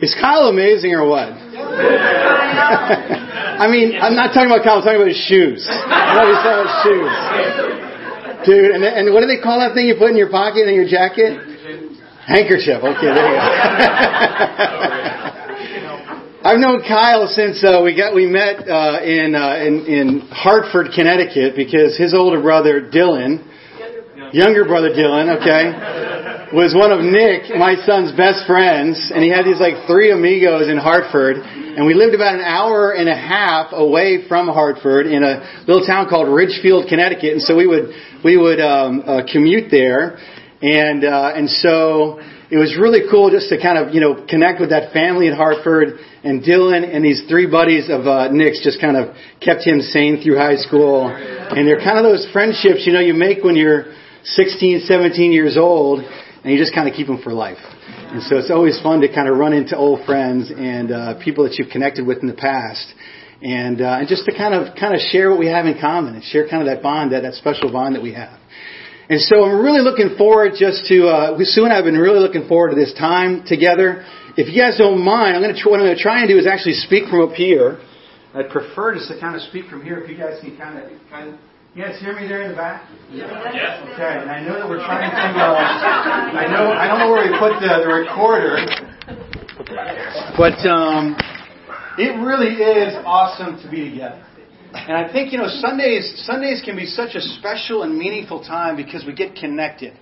Is Kyle amazing or what? I mean, I'm not talking about Kyle. I'm talking about his shoes. I love his shoes, dude. And and what do they call that thing you put in your pocket in your jacket? Handkerchief. Okay, there you go. I've known Kyle since uh, we got we met uh, in, uh, in in Hartford, Connecticut, because his older brother Dylan, younger brother Dylan, okay, was one of Nick, my son's best friends, and he had these like three amigos in Hartford, and we lived about an hour and a half away from Hartford in a little town called Ridgefield, Connecticut, and so we would we would um, uh, commute there, and uh, and so it was really cool just to kind of, you know, connect with that family in Hartford and Dylan and these three buddies of uh, Nick's just kind of kept him sane through high school. And they're kind of those friendships, you know, you make when you're 16, 17 years old and you just kind of keep them for life. And so it's always fun to kind of run into old friends and uh, people that you've connected with in the past. And, uh, and just to kind of kind of share what we have in common and share kind of that bond, that, that special bond that we have. And so I'm really looking forward just to, uh, Sue and I have been really looking forward to this time together. If you guys don't mind, I'm going to, what I'm going to try and do is actually speak from up here. I'd prefer just to kind of speak from here if you guys can kind of, kind of guys hear me there in the back? Yeah. Okay, and I know that we're trying to, uh, I know, I don't know where we put the, the recorder, but, um, it really is awesome to be together. And I think, you know, Sundays, Sundays can be such a special and meaningful time because we get connected.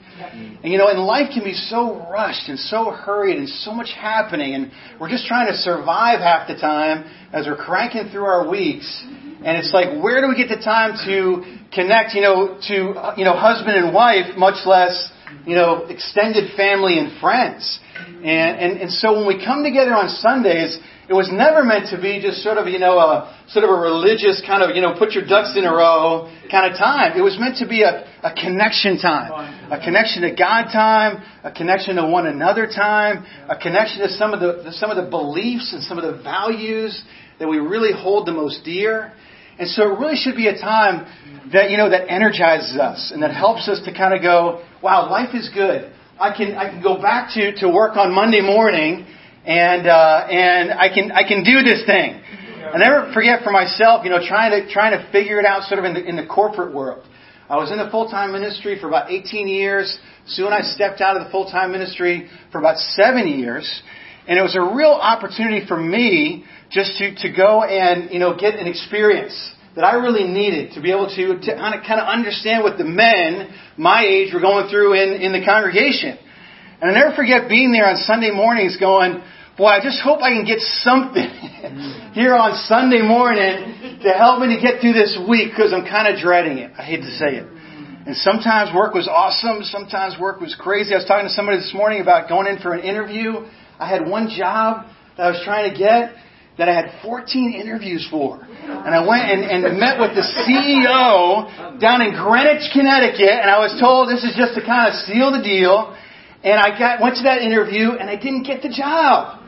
And, you know, and life can be so rushed and so hurried and so much happening and we're just trying to survive half the time as we're cranking through our weeks. And it's like, where do we get the time to connect, you know, to, you know, husband and wife, much less, you know, extended family and friends. And, and, and so when we come together on Sundays, it was never meant to be just sort of, you know, a sort of a religious kind of, you know, put your ducks in a row kind of time. It was meant to be a, a connection time. A connection to God time, a connection to one another time, a connection to some of the some of the beliefs and some of the values that we really hold the most dear. And so it really should be a time that, you know, that energizes us and that helps us to kind of go, wow, life is good. I can I can go back to, to work on Monday morning and uh, and I can I can do this thing. I never forget for myself, you know, trying to trying to figure it out sort of in the in the corporate world. I was in the full time ministry for about 18 years. Soon I stepped out of the full time ministry for about seven years, and it was a real opportunity for me just to to go and you know get an experience that I really needed to be able to to kind of understand what the men my age were going through in in the congregation. And I never forget being there on Sunday mornings going, Boy, I just hope I can get something here on Sunday morning to help me to get through this week because I'm kind of dreading it. I hate to say it. And sometimes work was awesome. Sometimes work was crazy. I was talking to somebody this morning about going in for an interview. I had one job that I was trying to get that I had 14 interviews for. And I went and, and met with the CEO down in Greenwich, Connecticut, and I was told this is just to kind of seal the deal. And I got went to that interview and I didn't get the job.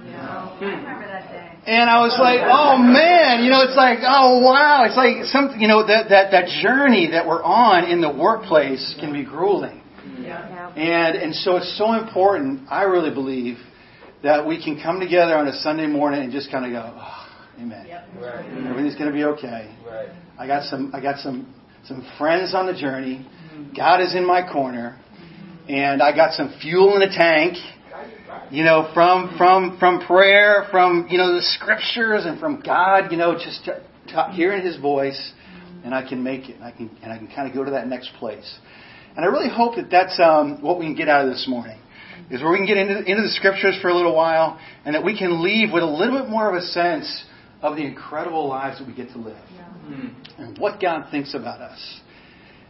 And I was like, oh man, you know, it's like, oh wow, it's like something, you know, that that that journey that we're on in the workplace can be grueling. Yeah. And and so it's so important. I really believe that we can come together on a Sunday morning and just kind of go, oh, amen. Yep. Right. Everything's going to be okay. Right. I got some I got some some friends on the journey. God is in my corner, and I got some fuel in the tank you know, from from from prayer, from you know the scriptures, and from God, you know, just to, to hearing His voice, and I can make it, and I can and I can kind of go to that next place. And I really hope that that's um, what we can get out of this morning, is where we can get into into the scriptures for a little while, and that we can leave with a little bit more of a sense of the incredible lives that we get to live, yeah. Hmm. and what God thinks about us,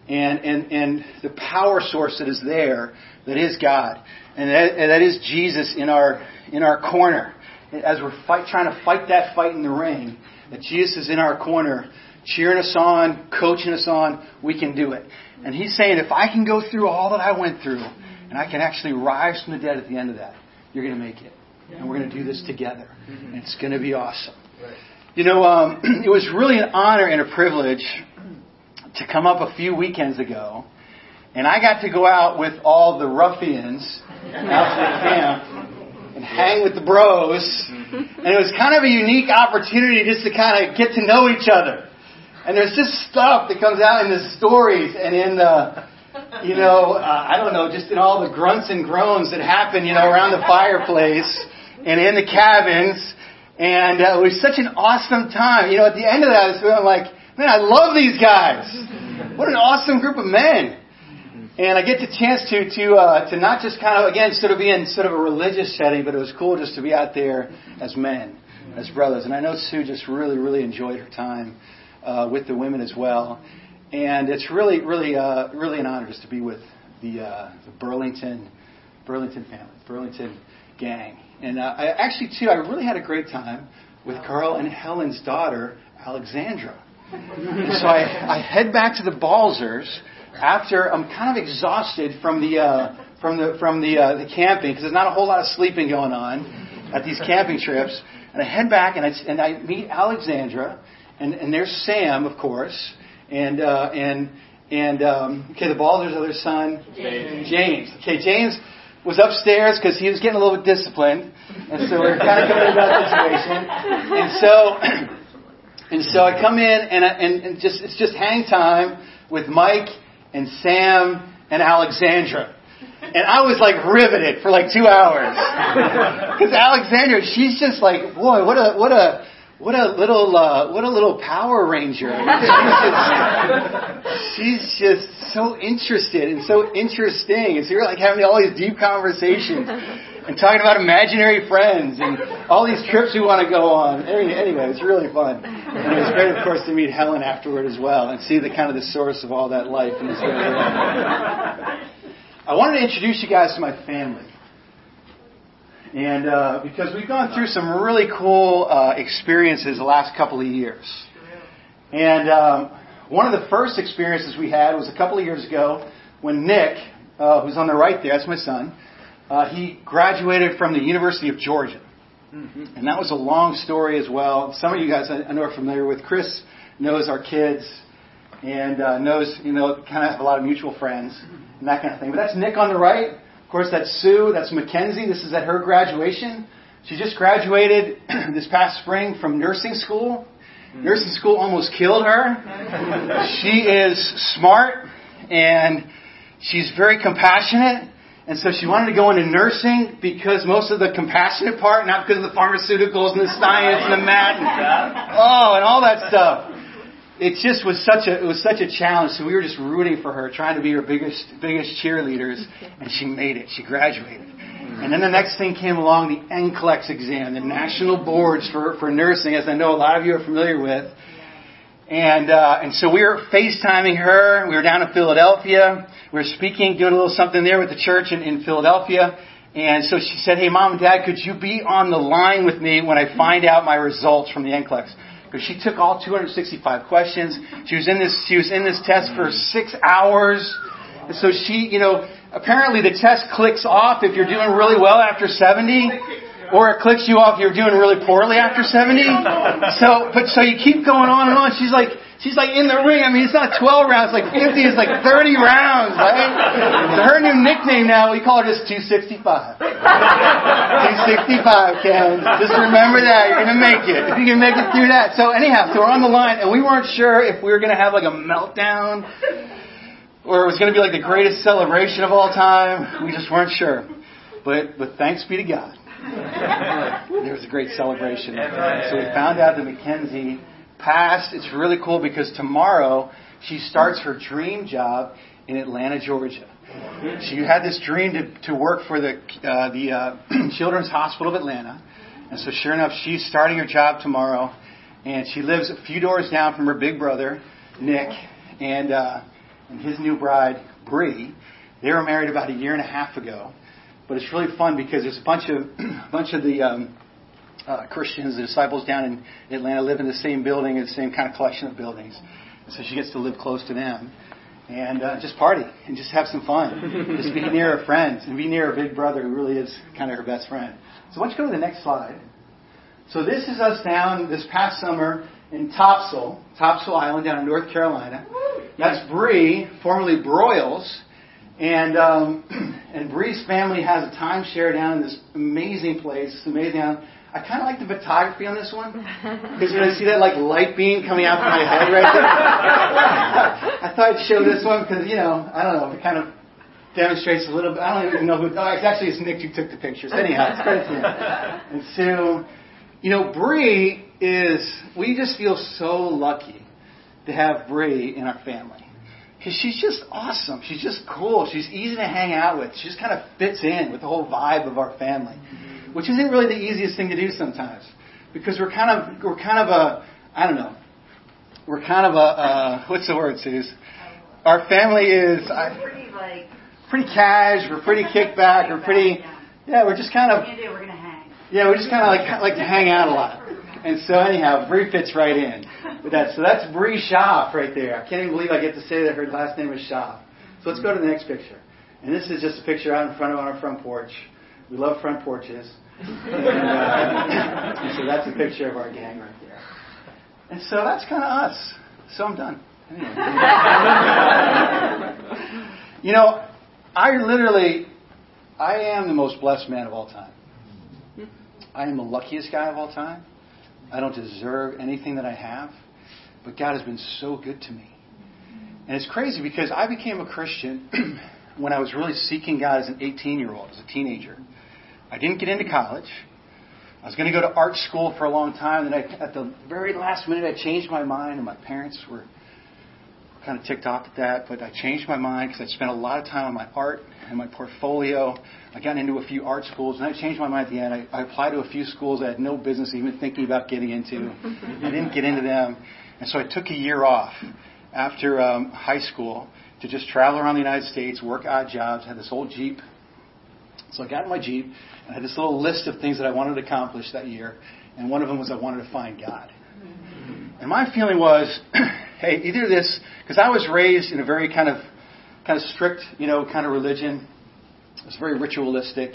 and and and the power source that is there, that is God and that, and that is Jesus in our in our corner as we're fight, trying to fight that fight in the ring. That Jesus is in our corner, cheering us on, coaching us on. We can do it. And He's saying, if I can go through all that I went through, and I can actually rise from the dead at the end of that, you're going to make it, and we're going to do this together, and it's going to be awesome. You know, um, it was really an honor and a privilege to come up a few weekends ago, and I got to go out with all the ruffians out to the camp and hang with the bros. And it was kind of a unique opportunity just to kind of get to know each other. And there's just stuff that comes out in the stories and in the, you know, uh, I don't know, just in all the grunts and groans that happen, you know, around the fireplace and in the cabins. And uh, it was such an awesome time. You know, at the end of that, I was feeling like, man, I love these guys. What an awesome group of men. And I get the chance to to uh, to not just kind of again sort of be in sort of a religious setting, but it was cool just to be out there as men, as brothers. And I know Sue just really really enjoyed her time uh, with the women as well. And it's really, really, uh, really an honor just to be with the, uh, the Burlington, Burlington family, Burlington gang. And uh, I actually, too, I really had a great time with Carl and Helen's daughter, Alexandra. And so I, I head back to the Balzers after I'm kind of exhausted from the uh, from the from the uh, the camping because there's not a whole lot of sleeping going on at these camping trips. And I head back and I and I meet Alexandra and, and there's Sam, of course, and uh, and and um, okay, the Balzer's other son, James. James. Okay, James was upstairs because he was getting a little bit disciplined, and so we are kind of coming about the situation. And so, and so I come in and I, and, and just it's just hang time with Mike and Sam and Alexandra. And I was like riveted for like two hours. Because Alexandra, she's just like, boy, what a, what a, what a little, uh, what a little Power Ranger. She's just so interested and so interesting. And so you're like having all these deep conversations and talking about imaginary friends and all these trips we want to go on. Anyway, it's really fun. And it was great, of course, to meet Helen afterward as well and see the kind of the source of all that life. And I wanted to introduce you guys to my family. And uh, because we've gone through some really cool uh, experiences the last couple of years. And um, one of the first experiences we had was a couple of years ago when Nick, uh, who's on the right there, that's my son, uh, he graduated from the University of Georgia. Mm-hmm. And that was a long story as well. Some of you guys I know are familiar with. Chris knows our kids and uh, knows, you know, kind of have a lot of mutual friends and that kind of thing. But that's Nick on the right. Of course, that's Sue. That's Mackenzie. This is at her graduation. She just graduated this past spring from nursing school. Mm. Nursing school almost killed her. she is smart and she's very compassionate. And so she wanted to go into nursing because most of the compassionate part, not because of the pharmaceuticals and the science and the math and, oh, and all that stuff it just was such a it was such a challenge. So we were just rooting for her, trying to be her biggest biggest cheerleaders, and she made it. She graduated. And then the next thing came along, the NCLEX exam, the national boards for, for nursing, as I know a lot of you are familiar with. And uh, and so we were FaceTiming her. We were down in Philadelphia. We were speaking, doing a little something there with the church in, in Philadelphia. And so she said, "Hey, mom and dad, could you be on the line with me when I find out my results from the NCLEX?" Because she took all 265 questions. She was in this she was in this test for six hours. And so she, you know, apparently the test clicks off if you're doing really well after 70, or it clicks you off if you're doing really poorly after 70. So, but so you keep going on and on. She's like, She's like in the ring. I mean, it's not 12 rounds, like 50, it's like 30 rounds, right? So her new nickname now, we call her just 265. 265, Ken. Just remember that. You're going to make it. You can make it through that. So anyhow, so we're on the line, and we weren't sure if we were going to have like a meltdown or it was going to be like the greatest celebration of all time. We just weren't sure. But, but thanks be to God. There was a great celebration. So we found out that Mackenzie passed. It's really cool because tomorrow she starts her dream job in Atlanta, Georgia. She had this dream to, to work for the uh, the uh, Children's Hospital of Atlanta, and so sure enough, she's starting her job tomorrow, and she lives a few doors down from her big brother, Nick, and uh, and his new bride, Bree. They were married about a year and a half ago, but it's really fun because there's a bunch of a bunch of the um, uh, Christians, the disciples down in Atlanta, live in the same building, in the same kind of collection of buildings. And so she gets to live close to them and uh, just party and just have some fun. just be near her friends and be near her big brother who really is kind of her best friend. So why don't you go to the next slide? So this is us down this past summer in Topsail, Topsail Island down in North Carolina. That's Bree, formerly Broyles, and um, and Bree's family has a timeshare down in this amazing place. It's amazing. I kind of like the photography on this one because when I see that like light beam coming out from my head right there, I thought I'd show this one because you know I don't know it kind of demonstrates a little bit. I don't even know who. Oh, it's actually it's Nick who took the pictures. Anyhow, it's credit to him. And so, you know, Bree is. We just feel so lucky to have Bree in our family. Because she's just awesome. She's just cool. She's easy to hang out with. She just kind of fits in with the whole vibe of our family, which isn't really the easiest thing to do sometimes. Because we're kind of we're kind of a I don't know. We're kind of a uh, what's the word, Suze? Our family is I, pretty like pretty cash. We're pretty kickback. We're pretty yeah. We're just kind of what do you do? We're gonna hang. yeah. We're just kind of like like to hang out a lot. And so anyhow, Bree fits right in with that. So that's Bree Schaff right there. I can't even believe I get to say that her last name is Schaff. So let's go to the next picture. And this is just a picture out in front of on our front porch. We love front porches. And, uh, and so that's a picture of our gang right there. And so that's kind of us. So I'm done. Anyway. you know, I literally, I am the most blessed man of all time. I am the luckiest guy of all time. I don't deserve anything that I have, but God has been so good to me. And it's crazy because I became a Christian when I was really seeking God as an 18 year old, as a teenager. I didn't get into college. I was going to go to art school for a long time, and I, at the very last minute, I changed my mind, and my parents were kind of ticked off at that, but I changed my mind because I spent a lot of time on my art and my portfolio. I got into a few art schools, and I changed my mind at the end. I, I applied to a few schools I had no business even thinking about getting into. I didn't get into them, and so I took a year off after um, high school to just travel around the United States, work odd jobs. Had this old Jeep. So I got in my Jeep, and I had this little list of things that I wanted to accomplish that year, and one of them was I wanted to find God. Mm-hmm. And my feeling was, hey, either this, because I was raised in a very kind of, kind of strict, you know, kind of religion. It was very ritualistic,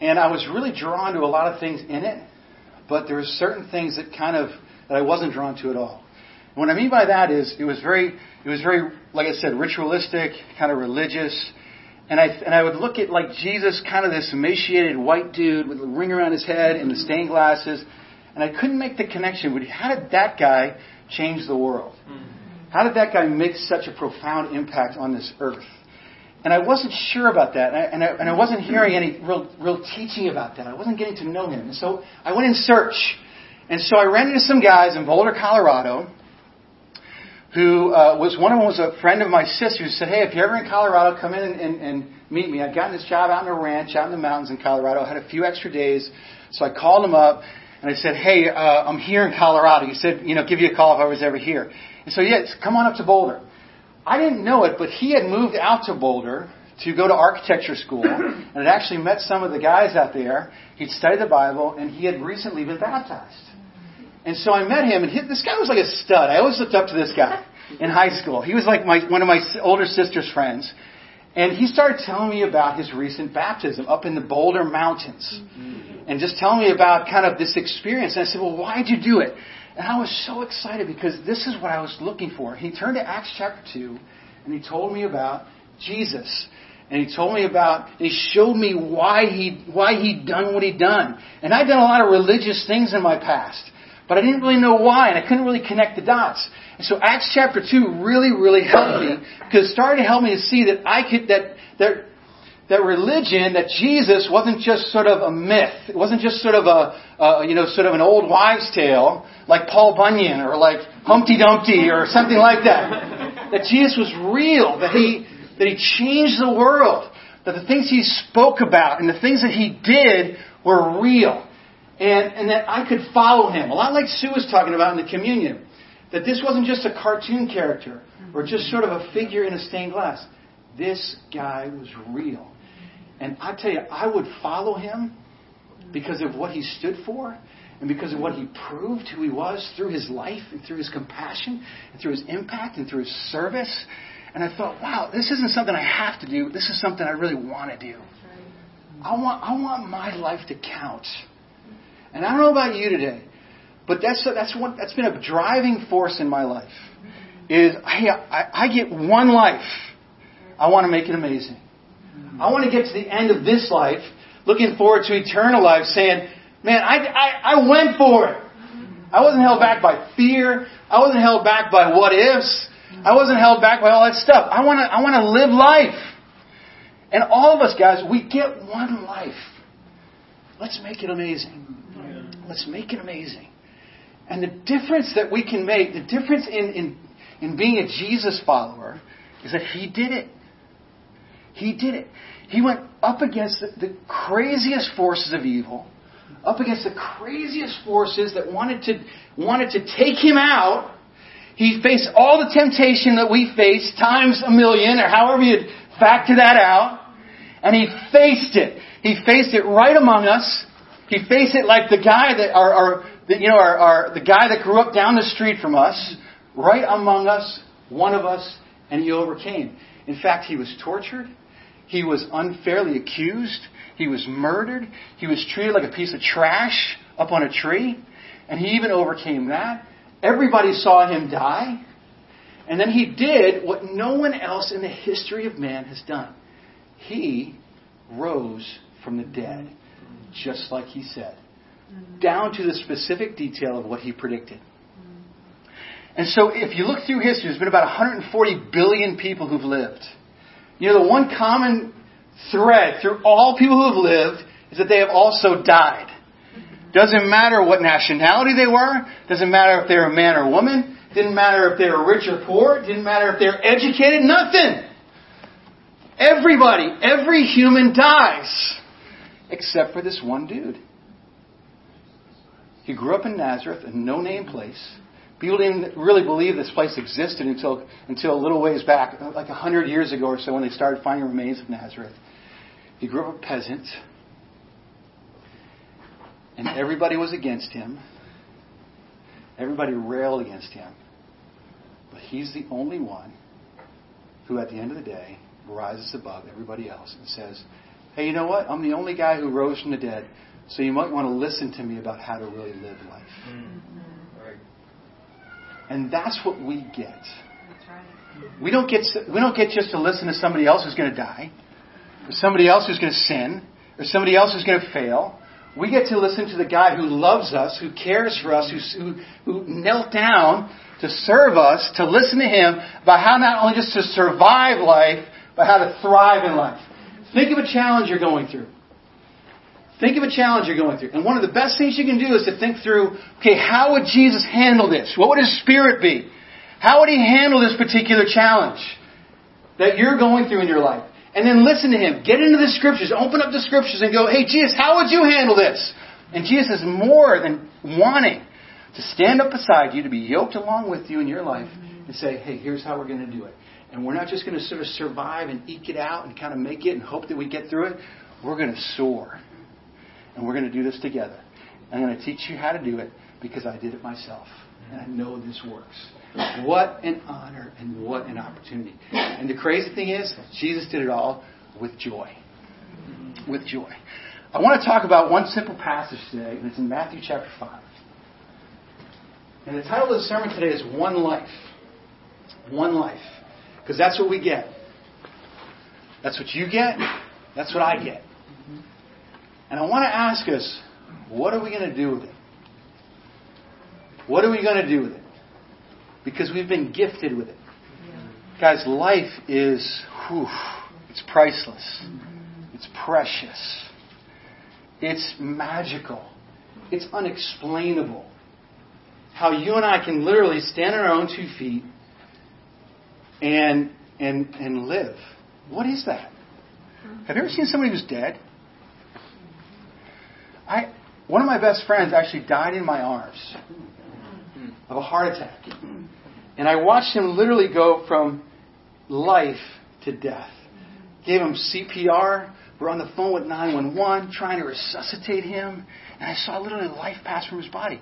and I was really drawn to a lot of things in it, but there were certain things that kind of that I wasn't drawn to at all. And what I mean by that is, it was very, it was very, like I said, ritualistic, kind of religious. And I, and I would look at like Jesus, kind of this emaciated white dude with a ring around his head and the stained glasses, and I couldn't make the connection. But how did that guy change the world? Hmm. How did that guy make such a profound impact on this earth? And I wasn't sure about that, and I, and I, and I wasn't hearing any real, real teaching about that. I wasn't getting to know him. And so I went in search. And so I ran into some guys in Boulder, Colorado, who uh, was one of them was a friend of my sister who said, "Hey, if you're ever in Colorado, come in and, and, and meet me." I'd gotten this job out in a ranch out in the mountains in Colorado. I had a few extra days, so I called him up and I said, "Hey, uh, I'm here in Colorado." He said, "You know, give you a call if I was ever here." And so, yes, come on up to Boulder. I didn't know it, but he had moved out to Boulder to go to architecture school and had actually met some of the guys out there. He'd studied the Bible and he had recently been baptized. And so I met him, and he, this guy was like a stud. I always looked up to this guy in high school. He was like my, one of my older sister's friends. And he started telling me about his recent baptism up in the Boulder Mountains. Mm-hmm. And just telling me about kind of this experience. And I said, Well, why'd you do it? And I was so excited because this is what I was looking for. He turned to Acts chapter 2 and he told me about Jesus. And he told me about, and he showed me why he, why he'd done what he'd done. And I'd done a lot of religious things in my past. But I didn't really know why, and I couldn't really connect the dots. And so Acts chapter 2 really, really helped me, because it started to help me to see that I could, that, that, that religion, that Jesus wasn't just sort of a myth. It wasn't just sort of a, a you know, sort of an old wives' tale, like Paul Bunyan, or like Humpty Dumpty, or something like that. That Jesus was real, that he, that he changed the world, that the things he spoke about and the things that he did were real and, and that I could follow him. A lot like Sue was talking about in the communion. That this wasn't just a cartoon character or just sort of a figure in a stained glass. This guy was real. And I tell you, I would follow him because of what he stood for and because of what he proved who he was through his life and through his compassion and through his impact and through his service. And I thought, wow, this isn't something I have to do. This is something I really want to do. I want, I want my life to count. And I don't know about you today, but that's that's one that's been a driving force in my life. Is hey, I, I get one life. I want to make it amazing. I want to get to the end of this life, looking forward to eternal life, saying, man, I, I, I went for it. I wasn't held back by fear. I wasn't held back by what ifs. I wasn't held back by all that stuff. I want to, I want to live life. And all of us, guys, we get one life. Let's make it amazing. Let's make it amazing. And the difference that we can make, the difference in, in, in being a Jesus follower, is that He did it. He did it. He went up against the, the craziest forces of evil, up against the craziest forces that wanted to, wanted to take Him out. He faced all the temptation that we face times a million, or however you'd factor that out. And he faced it. He faced it right among us. He faced it like the guy that, our, our, the, you know, our, our, the guy that grew up down the street from us, right among us, one of us, and he overcame. In fact, he was tortured. He was unfairly accused. He was murdered. He was treated like a piece of trash up on a tree. And he even overcame that. Everybody saw him die. And then he did what no one else in the history of man has done. He rose from the dead, just like he said, mm-hmm. down to the specific detail of what he predicted. Mm-hmm. And so, if you look through history, there's been about 140 billion people who've lived. You know, the one common thread through all people who have lived is that they have also died. Mm-hmm. Doesn't matter what nationality they were, doesn't matter if they're a man or woman, didn't matter if they were rich or poor, didn't matter if they were educated, nothing. Everybody, every human dies. Except for this one dude. He grew up in Nazareth, a no name place. People didn't really believe this place existed until, until a little ways back, like a hundred years ago or so, when they started finding remains of Nazareth. He grew up a peasant, and everybody was against him. Everybody railed against him. But he's the only one who, at the end of the day, rises above everybody else and says, Hey, you know what? I'm the only guy who rose from the dead, so you might want to listen to me about how to really live life. Mm-hmm. And that's what we get. That's right. We don't get we don't get just to listen to somebody else who's going to die, or somebody else who's going to sin, or somebody else who's going to fail. We get to listen to the guy who loves us, who cares for us, who, who, who knelt down to serve us, to listen to him about how not only just to survive life, but how to thrive in life. Think of a challenge you're going through. Think of a challenge you're going through. And one of the best things you can do is to think through, okay, how would Jesus handle this? What would his spirit be? How would he handle this particular challenge that you're going through in your life? And then listen to him. Get into the scriptures. Open up the scriptures and go, hey, Jesus, how would you handle this? And Jesus is more than wanting to stand up beside you, to be yoked along with you in your life, and say, hey, here's how we're going to do it. And we're not just going to sort of survive and eke it out and kind of make it and hope that we get through it. We're going to soar. And we're going to do this together. I'm going to teach you how to do it because I did it myself. And I know this works. What an honor and what an opportunity. And the crazy thing is, Jesus did it all with joy. With joy. I want to talk about one simple passage today, and it's in Matthew chapter 5. And the title of the sermon today is One Life. One Life. Because that's what we get. That's what you get. That's what I get. And I want to ask us, what are we going to do with it? What are we going to do with it? Because we've been gifted with it. Guys, life is, whew, it's priceless. It's precious. It's magical. It's unexplainable. How you and I can literally stand on our own two feet and and and live. What is that? Have you ever seen somebody who's dead? I, one of my best friends actually died in my arms of a heart attack. And I watched him literally go from life to death. Gave him CPR. We're on the phone with 911 trying to resuscitate him. And I saw literally life pass from his body.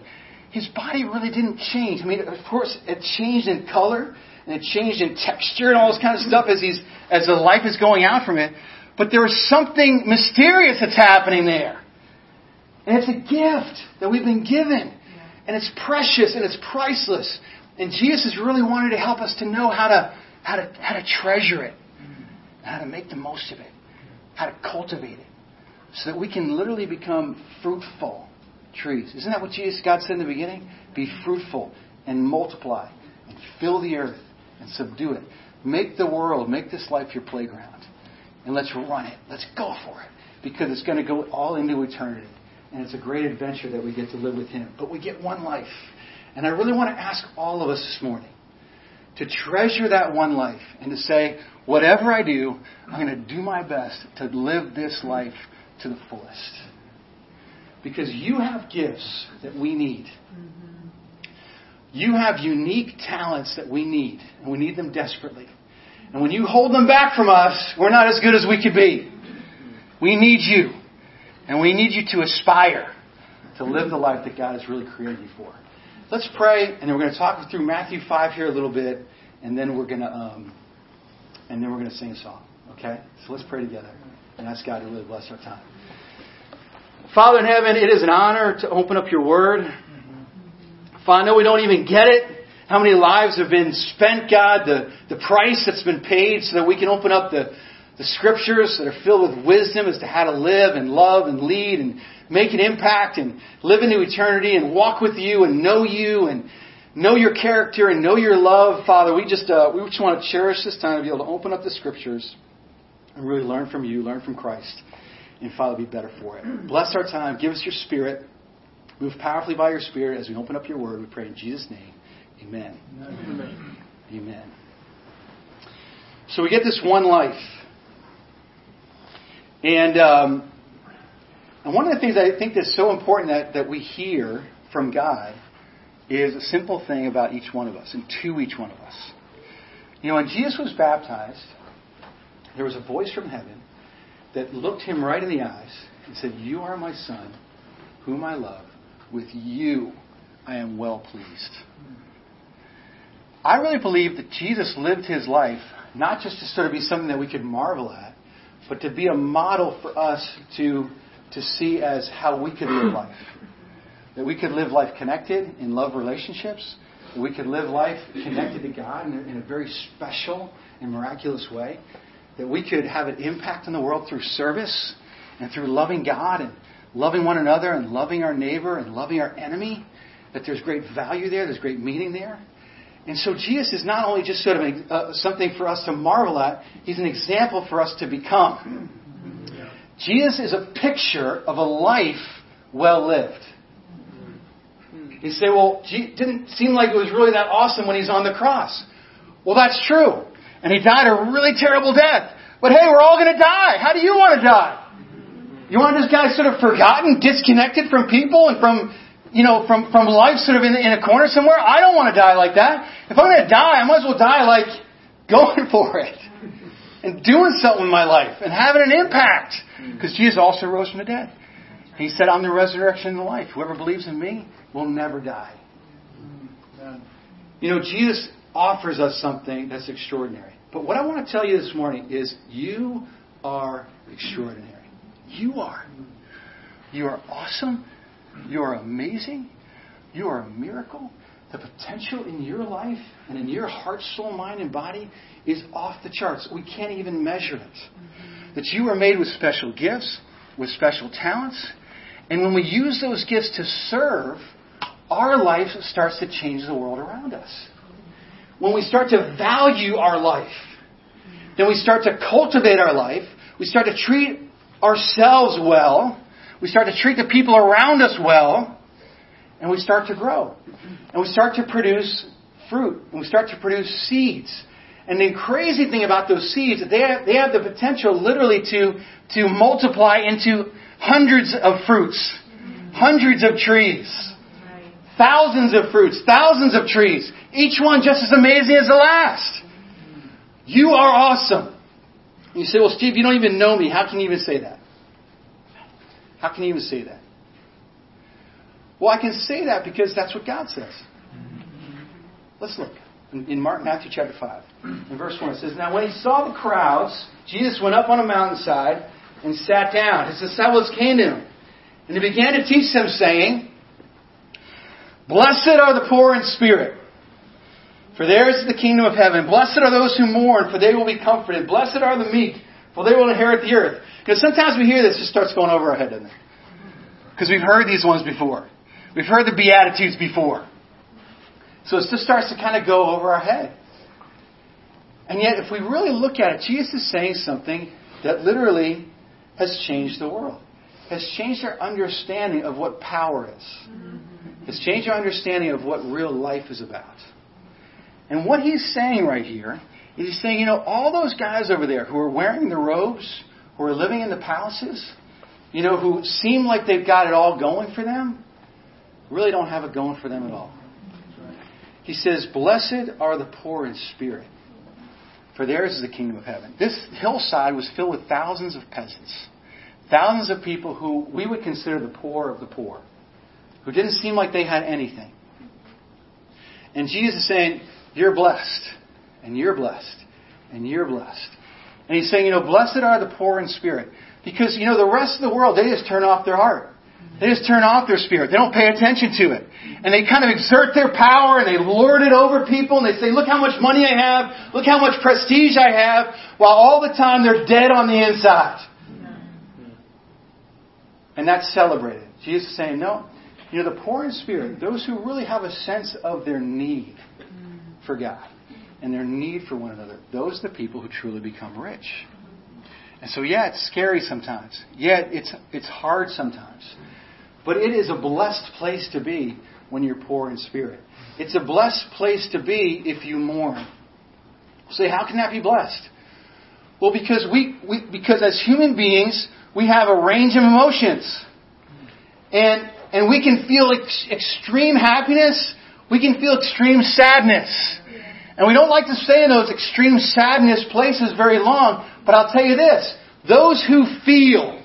His body really didn't change. I mean, of course, it changed in color and it changed in texture and all this kind of stuff as he's as the life is going out from it. But there is something mysterious that's happening there. And it's a gift that we've been given. And it's precious and it's priceless. And Jesus is really wanted to help us to know how to, how to, how to treasure it, mm-hmm. how to make the most of it. how to cultivate it so that we can literally become fruitful trees. Isn't that what Jesus, God said in the beginning? Be fruitful and multiply and fill the earth and subdue it. Make the world, make this life your playground. And let's run it. Let's go for it. Because it's going to go all into eternity. And it's a great adventure that we get to live with Him. But we get one life. And I really want to ask all of us this morning to treasure that one life and to say, whatever I do, I'm going to do my best to live this life to the fullest. Because you have gifts that we need. Mm-hmm. You have unique talents that we need, and we need them desperately. And when you hold them back from us, we're not as good as we could be. We need you. And we need you to aspire to live the life that God has really created you for. Let's pray, and then we're going to talk through Matthew 5 here a little bit, and then we're going to, um, and then we're going to sing a song. Okay? So let's pray together and ask God to really bless our time. Father in heaven, it is an honor to open up your word. Father, know we don't even get it. How many lives have been spent, God, the, the price that's been paid so that we can open up the, the scriptures that are filled with wisdom as to how to live and love and lead and make an impact and live into eternity and walk with you and know you and know your character and know your love. Father, we just, uh, we just want to cherish this time to be able to open up the scriptures and really learn from you, learn from Christ. And Father, be better for it. Bless our time. Give us your spirit. Move powerfully by your spirit as we open up your word. We pray in Jesus' name. Amen. Amen. Amen. So we get this one life. And, um, and one of the things I think that's so important that, that we hear from God is a simple thing about each one of us and to each one of us. You know, when Jesus was baptized, there was a voice from heaven that looked him right in the eyes and said, You are my son, whom I love. With you I am well pleased. I really believe that Jesus lived his life not just to sort of be something that we could marvel at, but to be a model for us to, to see as how we could live life. That we could live life connected in love relationships. We could live life connected to God in a, in a very special and miraculous way. That we could have an impact in the world through service and through loving God and loving one another and loving our neighbor and loving our enemy. That there's great value there, there's great meaning there. And so Jesus is not only just sort of a, uh, something for us to marvel at, he's an example for us to become. Jesus is a picture of a life well lived. You say, well, it didn't seem like it was really that awesome when he's on the cross. Well, that's true. And he died a really terrible death. But hey, we're all going to die. How do you want to die? You want this guy sort of forgotten, disconnected from people and from, you know, from, from life sort of in, in a corner somewhere? I don't want to die like that. If I'm going to die, I might as well die like going for it and doing something in my life and having an impact. Because Jesus also rose from the dead. He said, I'm the resurrection and the life. Whoever believes in me will never die. You know, Jesus offers us something that's extraordinary. But what I want to tell you this morning is you are extraordinary. You are. You are awesome. You are amazing. You are a miracle. The potential in your life and in your heart, soul, mind, and body is off the charts. We can't even measure it. That you are made with special gifts, with special talents, and when we use those gifts to serve, our life starts to change the world around us. When we start to value our life, then we start to cultivate our life, we start to treat ourselves well, we start to treat the people around us well, and we start to grow. And we start to produce fruit, and we start to produce seeds. And the crazy thing about those seeds, they have, they have the potential literally to, to multiply into hundreds of fruits, hundreds of trees, thousands of fruits, thousands of trees, each one just as amazing as the last. You are awesome. You say, well, Steve, you don't even know me. How can you even say that? How can you even say that? Well, I can say that because that's what God says. Let's look. In Mark, Matthew chapter 5, in verse 1, it says, Now when he saw the crowds, Jesus went up on a mountainside and sat down. His disciples came to him, and he began to teach them, saying, Blessed are the poor in spirit, for theirs is the kingdom of heaven. Blessed are those who mourn, for they will be comforted. Blessed are the meek, for they will inherit the earth. Because sometimes we hear this, it just starts going over our head, doesn't it? Because we've heard these ones before. We've heard the Beatitudes before. So it just starts to kind of go over our head. And yet, if we really look at it, Jesus is saying something that literally has changed the world, has changed our understanding of what power is, has changed our understanding of what real life is about. And what he's saying right here is he's saying, you know, all those guys over there who are wearing the robes, who are living in the palaces, you know, who seem like they've got it all going for them, really don't have it going for them at all. He says, Blessed are the poor in spirit, for theirs is the kingdom of heaven. This hillside was filled with thousands of peasants, thousands of people who we would consider the poor of the poor, who didn't seem like they had anything. And Jesus is saying, You're blessed, and you're blessed, and you're blessed. And he's saying, You know, blessed are the poor in spirit. Because, you know, the rest of the world, they just turn off their heart. They just turn off their spirit. They don't pay attention to it. And they kind of exert their power and they lord it over people and they say, look how much money I have. Look how much prestige I have. While all the time they're dead on the inside. And that's celebrated. Jesus is saying, no. You know, the poor in spirit, those who really have a sense of their need for God and their need for one another, those are the people who truly become rich. And so, yeah, it's scary sometimes. Yeah, it's, it's hard sometimes. But it is a blessed place to be when you're poor in spirit. It's a blessed place to be if you mourn. Say, how can that be blessed? Well, because we, we because as human beings, we have a range of emotions. And, and we can feel ex- extreme happiness, we can feel extreme sadness. And we don't like to stay in those extreme sadness places very long, but I'll tell you this. Those who feel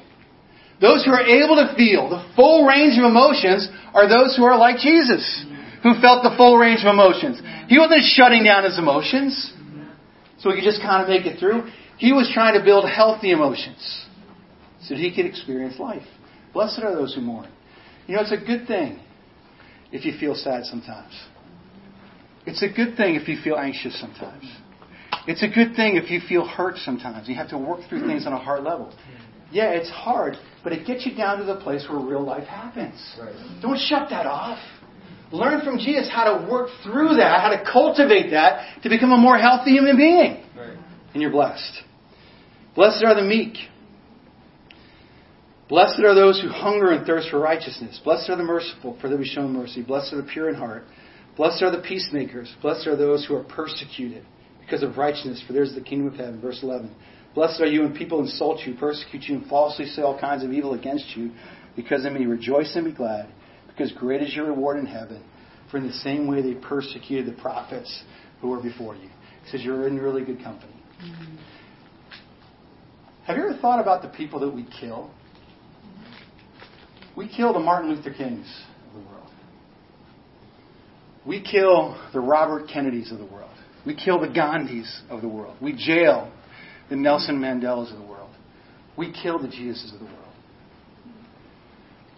those who are able to feel the full range of emotions are those who are like Jesus, who felt the full range of emotions. He wasn't shutting down his emotions so he could just kind of make it through. He was trying to build healthy emotions so that he could experience life. Blessed are those who mourn. You know, it's a good thing if you feel sad sometimes. It's a good thing if you feel anxious sometimes. It's a good thing if you feel hurt sometimes. You have to work through things on a heart level. Yeah, it's hard, but it gets you down to the place where real life happens. Right. Don't shut that off. Learn from Jesus how to work through that, how to cultivate that to become a more healthy human being. Right. And you're blessed. Blessed are the meek. Blessed are those who hunger and thirst for righteousness. Blessed are the merciful, for they will be shown mercy. Blessed are the pure in heart. Blessed are the peacemakers. Blessed are those who are persecuted because of righteousness, for theirs is the kingdom of heaven. Verse 11. Blessed are you when people insult you, persecute you, and falsely say all kinds of evil against you because of me. Rejoice and be glad, because great is your reward in heaven. For in the same way they persecuted the prophets who were before you. He says you're in really good company. Mm-hmm. Have you ever thought about the people that we kill? We kill the Martin Luther Kings of the world. We kill the Robert Kennedys of the world. We kill the Gandhis of the world. We jail the Nelson Mandelas of the world. We kill the Jesuses of the world.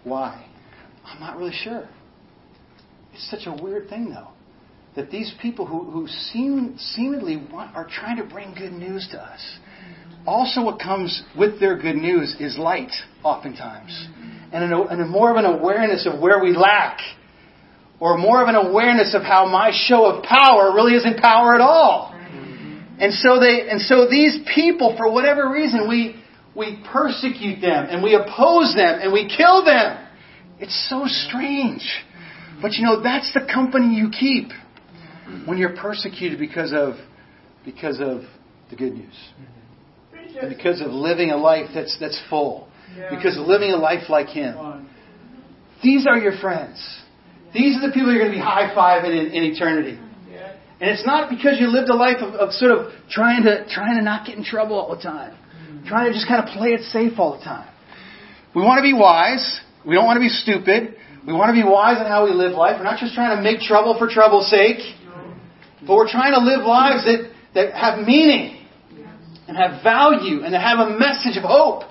Why? I'm not really sure. It's such a weird thing, though, that these people who, who seem, seemingly want, are trying to bring good news to us. Also, what comes with their good news is light, oftentimes, and, an, and a more of an awareness of where we lack, or more of an awareness of how my show of power really isn't power at all. Mm-hmm. And so they, and so these people, for whatever reason, we, we persecute them and we oppose them and we kill them. It's so strange. But you know, that's the company you keep when you're persecuted because of, because of the good news. Mm-hmm. And because of living a life that's, that's full. Because of living a life like Him. These are your friends. These are the people you're going to be high fiving in, in eternity. And it's not because you lived a life of, of sort of trying to trying to not get in trouble all the time. Mm-hmm. Trying to just kind of play it safe all the time. We want to be wise. We don't want to be stupid. We want to be wise in how we live life. We're not just trying to make trouble for trouble's sake. But we're trying to live lives that, that have meaning and have value and that have a message of hope.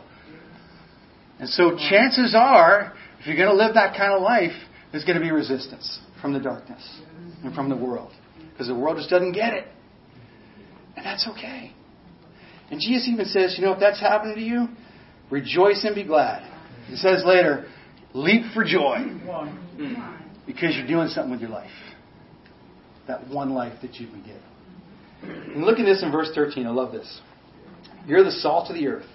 And so chances are, if you're going to live that kind of life, there's going to be resistance from the darkness and from the world because the world just doesn't get it. And that's okay. And Jesus even says, you know, if that's happening to you, Rejoice and be glad. He says later, leap for joy because you're doing something with your life. That one life that you've been given. And look at this in verse 13. I love this. You're the salt of the earth.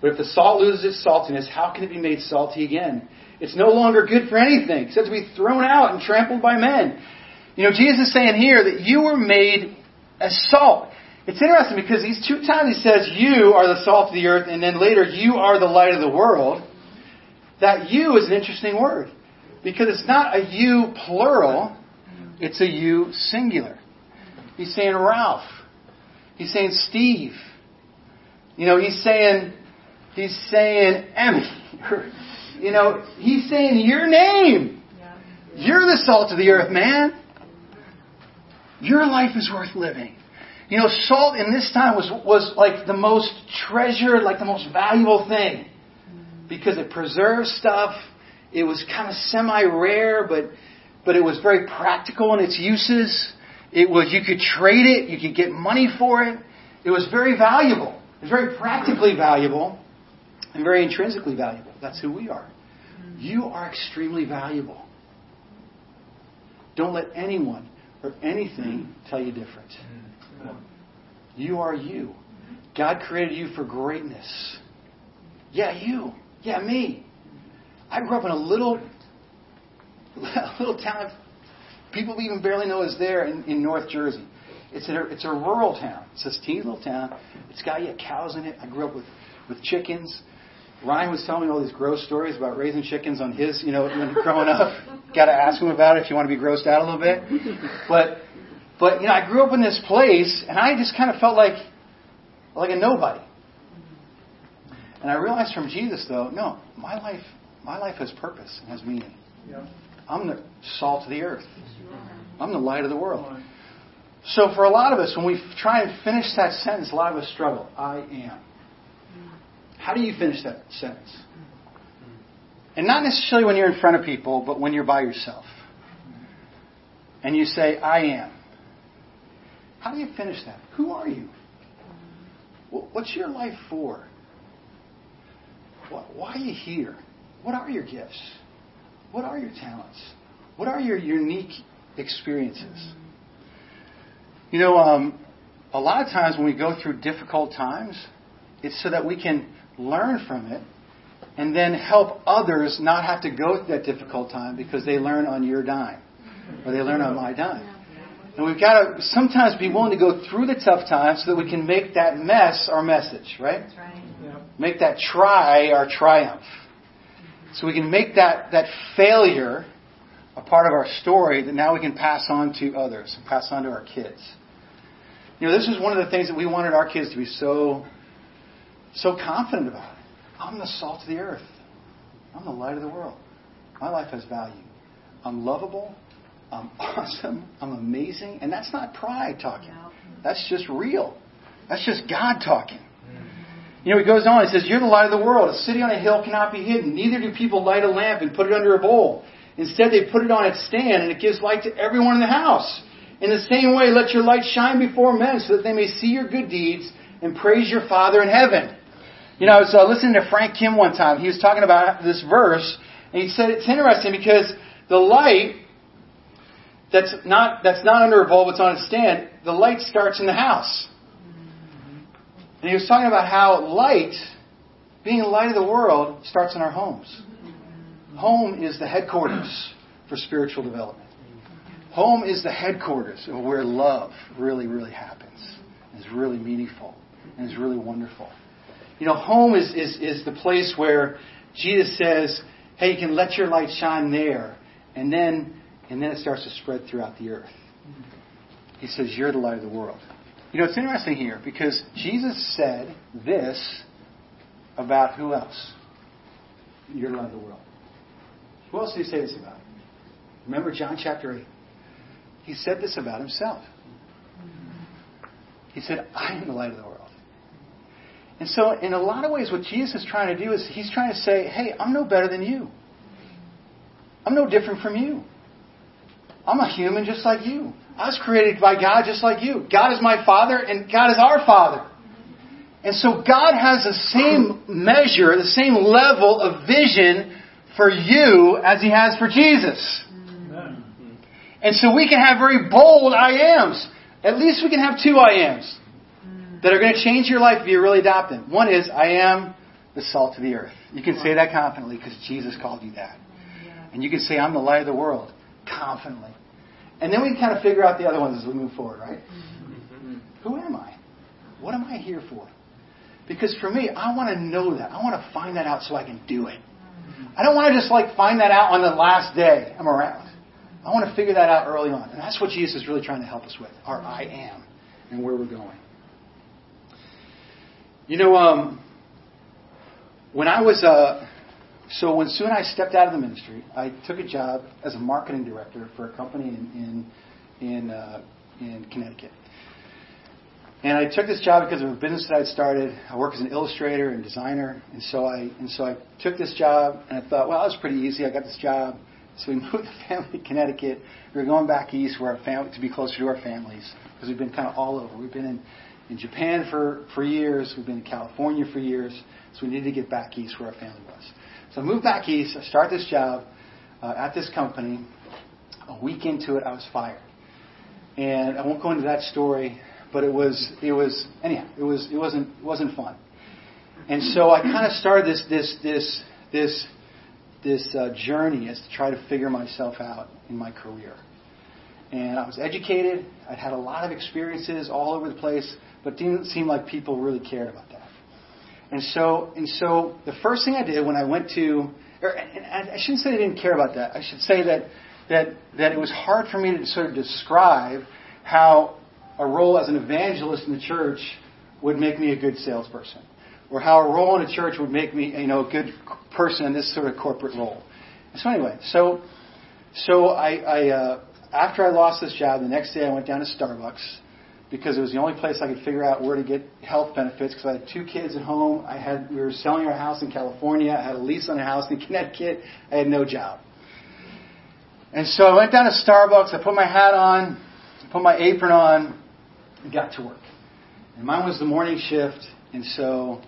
But if the salt loses its saltiness, how can it be made salty again? It's no longer good for anything except to be thrown out and trampled by men. You know, Jesus is saying here that you were made as salt. It's interesting because these two times he says, You are the salt of the earth, and then later, You are the light of the world. That you is an interesting word because it's not a you plural, it's a you singular. He's saying Ralph. He's saying Steve. You know, he's saying, he's saying Emmy. You know, he's saying your name. You're the salt of the earth, man. Your life is worth living. You know, salt in this time was, was like the most treasured, like the most valuable thing. Because it preserves stuff. It was kind of semi rare, but, but it was very practical in its uses. It was, you could trade it, you could get money for it. It was very valuable. It was very practically valuable and very intrinsically valuable. That's who we are. You are extremely valuable. Don't let anyone or anything tell you different. You are you. God created you for greatness. Yeah, you. Yeah, me. I grew up in a little, a little town. People even barely know is there in, in North Jersey. It's a, it's a rural town. It's this teeny little town. It's got yeah, cows in it. I grew up with, with chickens. Ryan was telling me all these gross stories about raising chickens on his, you know, when growing up. Got to ask him about it if you want to be grossed out a little bit. But, but you know, I grew up in this place, and I just kind of felt like, like a nobody. And I realized from Jesus, though, no, my life, my life has purpose and has meaning. I'm the salt of the earth. I'm the light of the world. So for a lot of us, when we try and finish that sentence, a lot of us struggle. I am. How do you finish that sentence? And not necessarily when you're in front of people, but when you're by yourself. And you say, I am. How do you finish that? Who are you? What's your life for? Why are you here? What are your gifts? What are your talents? What are your unique experiences? You know, um, a lot of times when we go through difficult times, it's so that we can learn from it and then help others not have to go through that difficult time because they learn on your dime or they learn on my dime. And we've got to sometimes be willing to go through the tough times so that we can make that mess our message, right? right. Make that try our triumph. So we can make that, that failure a part of our story that now we can pass on to others, pass on to our kids. You know, this is one of the things that we wanted our kids to be so so confident about it. I'm the salt of the earth. I'm the light of the world. My life has value. I'm lovable. I'm awesome. I'm amazing. And that's not pride talking. That's just real. That's just God talking. You know, he goes on, he says, You're the light of the world. A city on a hill cannot be hidden. Neither do people light a lamp and put it under a bowl. Instead, they put it on its stand, and it gives light to everyone in the house. In the same way, let your light shine before men so that they may see your good deeds and praise your Father in heaven. You know, I was uh, listening to Frank Kim one time. He was talking about this verse, and he said it's interesting because the light that's not that's not under a bulb, it's on a stand. The light starts in the house, and he was talking about how light, being the light of the world, starts in our homes. Home is the headquarters for spiritual development. Home is the headquarters of where love really, really happens. It's really meaningful and it's really wonderful. You know, home is, is, is the place where Jesus says, hey, you can let your light shine there. And then, and then it starts to spread throughout the earth. He says, you're the light of the world. You know, it's interesting here because Jesus said this about who else? You're the light of the world. Who else did he say this about? Remember John chapter 8. He said this about himself. He said, I am the light of the world. And so, in a lot of ways, what Jesus is trying to do is he's trying to say, hey, I'm no better than you. I'm no different from you. I'm a human just like you. I was created by God just like you. God is my Father, and God is our Father. And so God has the same measure, the same level of vision for you as He has for Jesus. And so we can have very bold I ams. At least we can have two I ams that are going to change your life if you really adopt them. One is, I am the salt of the earth. You can say that confidently because Jesus called you that. And you can say, I'm the light of the world confidently. And then we can kind of figure out the other ones as we move forward, right? Mm-hmm. Who am I? What am I here for? Because for me, I want to know that. I want to find that out so I can do it. Mm-hmm. I don't want to just like find that out on the last day I'm around. I want to figure that out early on. And that's what Jesus is really trying to help us with our I am and where we're going. You know, um, when I was, uh, so when soon I stepped out of the ministry, I took a job as a marketing director for a company in, in, in, uh, in Connecticut. And I took this job because of a business that I'd started. I work as an illustrator and designer, and so I and so I took this job, and I thought, well, that was pretty easy. I got this job, so we moved the family to Connecticut. We were going back east, where our family to be closer to our families, because we've been kind of all over. We've been in in Japan for for years. We've been in California for years, so we needed to get back east where our family was. So I moved back east. I start this job uh, at this company. A week into it, I was fired, and I won't go into that story but it was it was anyhow it was it wasn't it wasn't fun. And so I kind of started this this this this this uh, journey as to try to figure myself out in my career. And I was educated. I'd had a lot of experiences all over the place, but didn't seem like people really cared about that. And so and so the first thing I did when I went to or, I shouldn't say I didn't care about that. I should say that that that it was hard for me to sort of describe how a role as an evangelist in the church would make me a good salesperson, or how a role in a church would make me, you know, a good person in this sort of corporate role. So anyway, so so I, I uh, after I lost this job, the next day I went down to Starbucks because it was the only place I could figure out where to get health benefits because I had two kids at home. I had we were selling our house in California. I had a lease on a house in Connecticut. I had no job. And so I went down to Starbucks. I put my hat on, put my apron on, and got to work. And mine was the morning shift, and so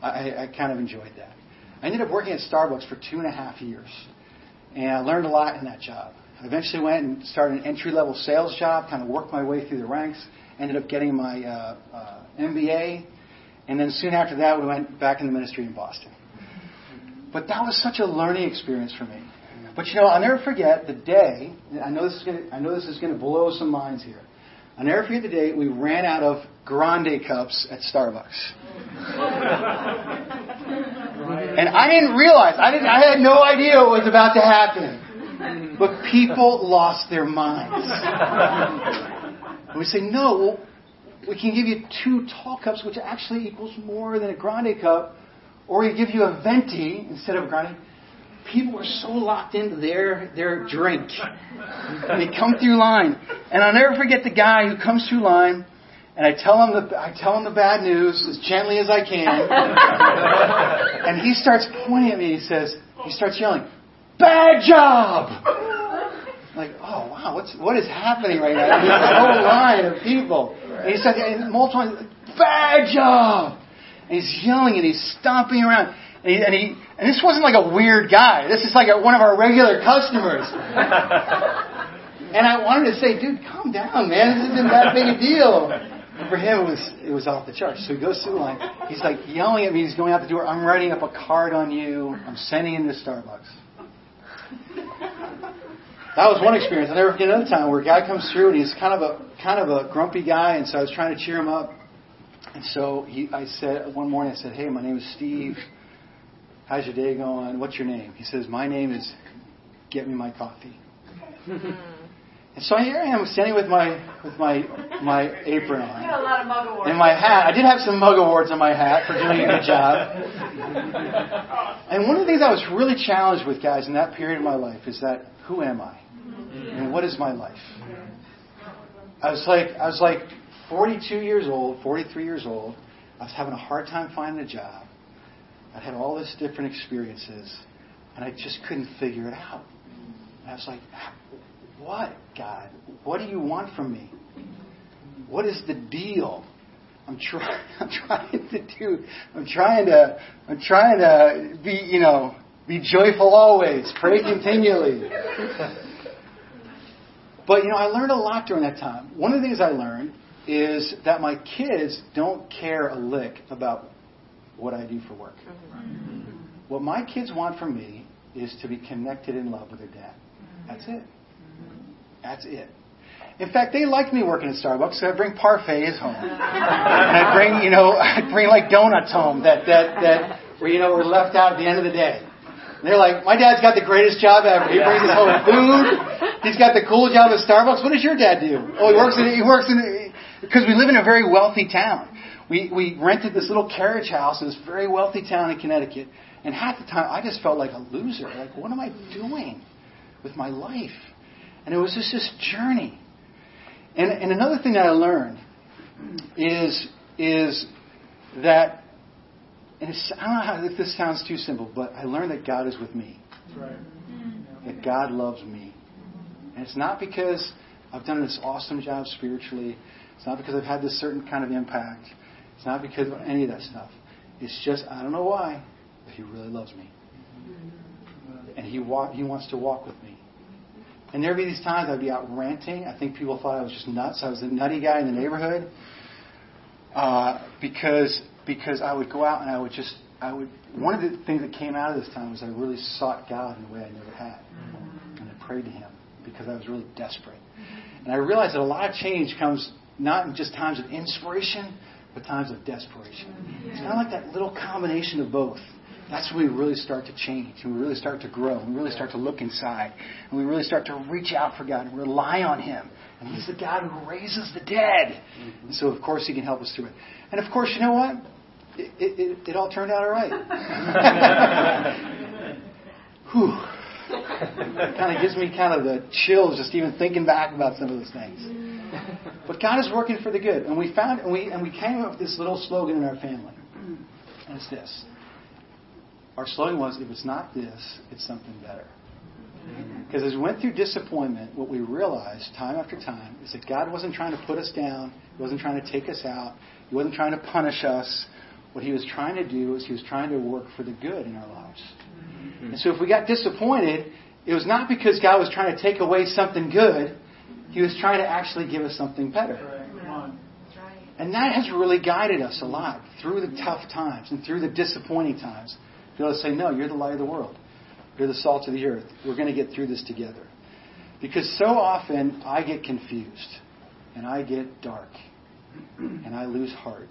I, I kind of enjoyed that. I ended up working at Starbucks for two and a half years, and I learned a lot in that job. I eventually went and started an entry level sales job, kind of worked my way through the ranks, ended up getting my uh, uh, MBA, and then soon after that, we went back in the ministry in Boston. But that was such a learning experience for me. But you know, I'll never forget the day. I know this is going to, I know this is going to blow some minds here. I'll never forget the day we ran out of grande cups at Starbucks. and I didn't realize, I, didn't, I had no idea what was about to happen. But people lost their minds. and we say, no, we can give you two tall cups, which actually equals more than a grande cup, or we give you a venti instead of a grande people were so locked into their their drink. And they come through line, and I'll never forget the guy who comes through line, and I tell him the I tell him the bad news as gently as I can, and he starts pointing at me. He says he starts yelling, "Bad job!" Like, oh wow, what's what is happening right now? There's a whole line of people, and he said and multiple times, "Bad job!" And he's yelling and he's stomping around. And, he, and, he, and this wasn't like a weird guy. This is like a, one of our regular customers. and I wanted to say, dude, calm down, man. This isn't that big a deal. And for him, it was it was off the charts. So he goes through the line. He's like yelling at me. He's going out the door. I'm writing up a card on you. I'm sending him to Starbucks. That was one experience. I'll never forget another time where a guy comes through and he's kind of a kind of a grumpy guy, and so I was trying to cheer him up. And so he, I said one morning, I said, "Hey, my name is Steve. How's your day going? What's your name? He says, My name is Get Me My Coffee. and so here I am standing with my with my my apron on. got a lot of mug awards. And my hat. I did have some mug awards on my hat for doing a good job. and one of the things I was really challenged with, guys, in that period of my life is that who am I? And what is my life? I was like I was like 42 years old, 43 years old. I was having a hard time finding a job. I'd had all these different experiences, and I just couldn't figure it out. And I was like, what, God? What do you want from me? What is the deal? I'm trying. I'm trying to do. I'm trying to. I'm trying to be. You know, be joyful always. Pray continually. But you know, I learned a lot during that time. One of the things I learned is that my kids don't care a lick about what I do for work. Mm-hmm. What my kids want from me is to be connected in love with their dad. That's it. That's it. In fact, they liked me working at Starbucks. So I'd bring parfaits home, and I'd bring, you know, I'd bring like donuts home that that that were you know were left out at the end of the day. And they're like, my dad's got the greatest job ever. He brings us home food. He's got the cool job at Starbucks. What does your dad do? Oh, he works in he works in because we live in a very wealthy town. We we rented this little carriage house in this very wealthy town in Connecticut, and half the time I just felt like a loser. Like, what am I doing with my life? And it was just this journey. And, and another thing that I learned is is that, and I don't know how, if this sounds too simple, but I learned that God is with me. Right. That God loves me. And it's not because I've done this awesome job spiritually. It's not because I've had this certain kind of impact. It's not because of any of that stuff. It's just, I don't know why, but He really loves me. And He, wa- he wants to walk with me. And there'd be these times I'd be out ranting. I think people thought I was just nuts. I was the nutty guy in the neighborhood. Uh, because because I would go out and I would just I would one of the things that came out of this time was I really sought God in a way I never had. And I prayed to him because I was really desperate. And I realized that a lot of change comes not in just times of inspiration, but times of desperation. It's kind of like that little combination of both. That's when we really start to change and we really start to grow and we really start to look inside and we really start to reach out for God and rely on Him. And He's the God who raises the dead. And so, of course, He can help us through it. And of course, you know what? It, it, it all turned out all right. Whew. kind of gives me kind of the chills just even thinking back about some of those things. But God is working for the good. And we found and we and we came up with this little slogan in our family. And it's this our slogan was, if it's not this, it's something better. Because as we went through disappointment, what we realized time after time is that God wasn't trying to put us down. He wasn't trying to take us out. He wasn't trying to punish us. What He was trying to do is He was trying to work for the good in our lives. And so if we got disappointed, it was not because God was trying to take away something good. He was trying to actually give us something better. And that has really guided us a lot through the tough times and through the disappointing times. Be able to say, no, you're the light of the world. You're the salt of the earth. We're going to get through this together. Because so often I get confused and I get dark and I lose heart.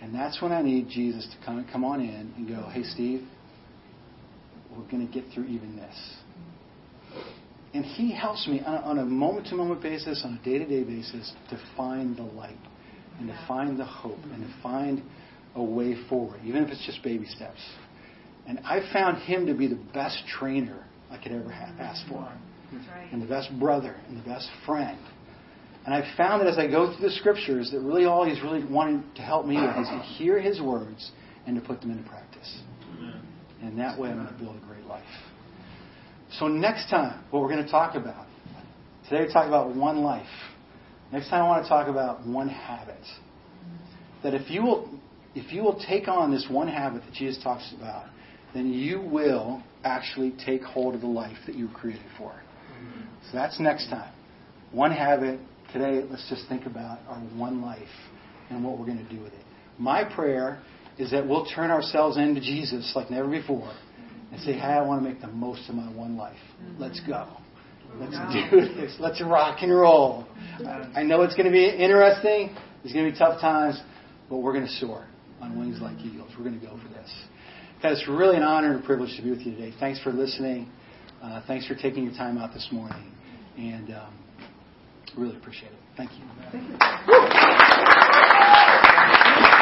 And that's when I need Jesus to come, come on in and go, hey, Steve, we're going to get through even this. And he helps me on a moment to moment basis, on a day to day basis, to find the light and to find the hope and to find a way forward, even if it's just baby steps. And I found him to be the best trainer I could ever have ask for, and the best brother, and the best friend. And I found that as I go through the scriptures, that really all he's really wanting to help me with is to hear his words and to put them into practice. And that way I'm going to build a great life. So next time, what we're going to talk about. Today we talk about one life. Next time I want to talk about one habit. That if you will if you will take on this one habit that Jesus talks about, then you will actually take hold of the life that you were created for. So that's next time. One habit. Today, let's just think about our one life and what we're going to do with it. My prayer is that we'll turn ourselves into Jesus like never before and say, hey, I want to make the most of my one life. Let's go. Let's do this. Let's rock and roll. I know it's going to be interesting. There's going to be tough times, but we're going to soar on wings like eagles. We're going to go for this. Guys, it's really an honor and a privilege to be with you today. Thanks for listening. Uh, thanks for taking your time out this morning. And um, really appreciate it. Thank you. Thank you.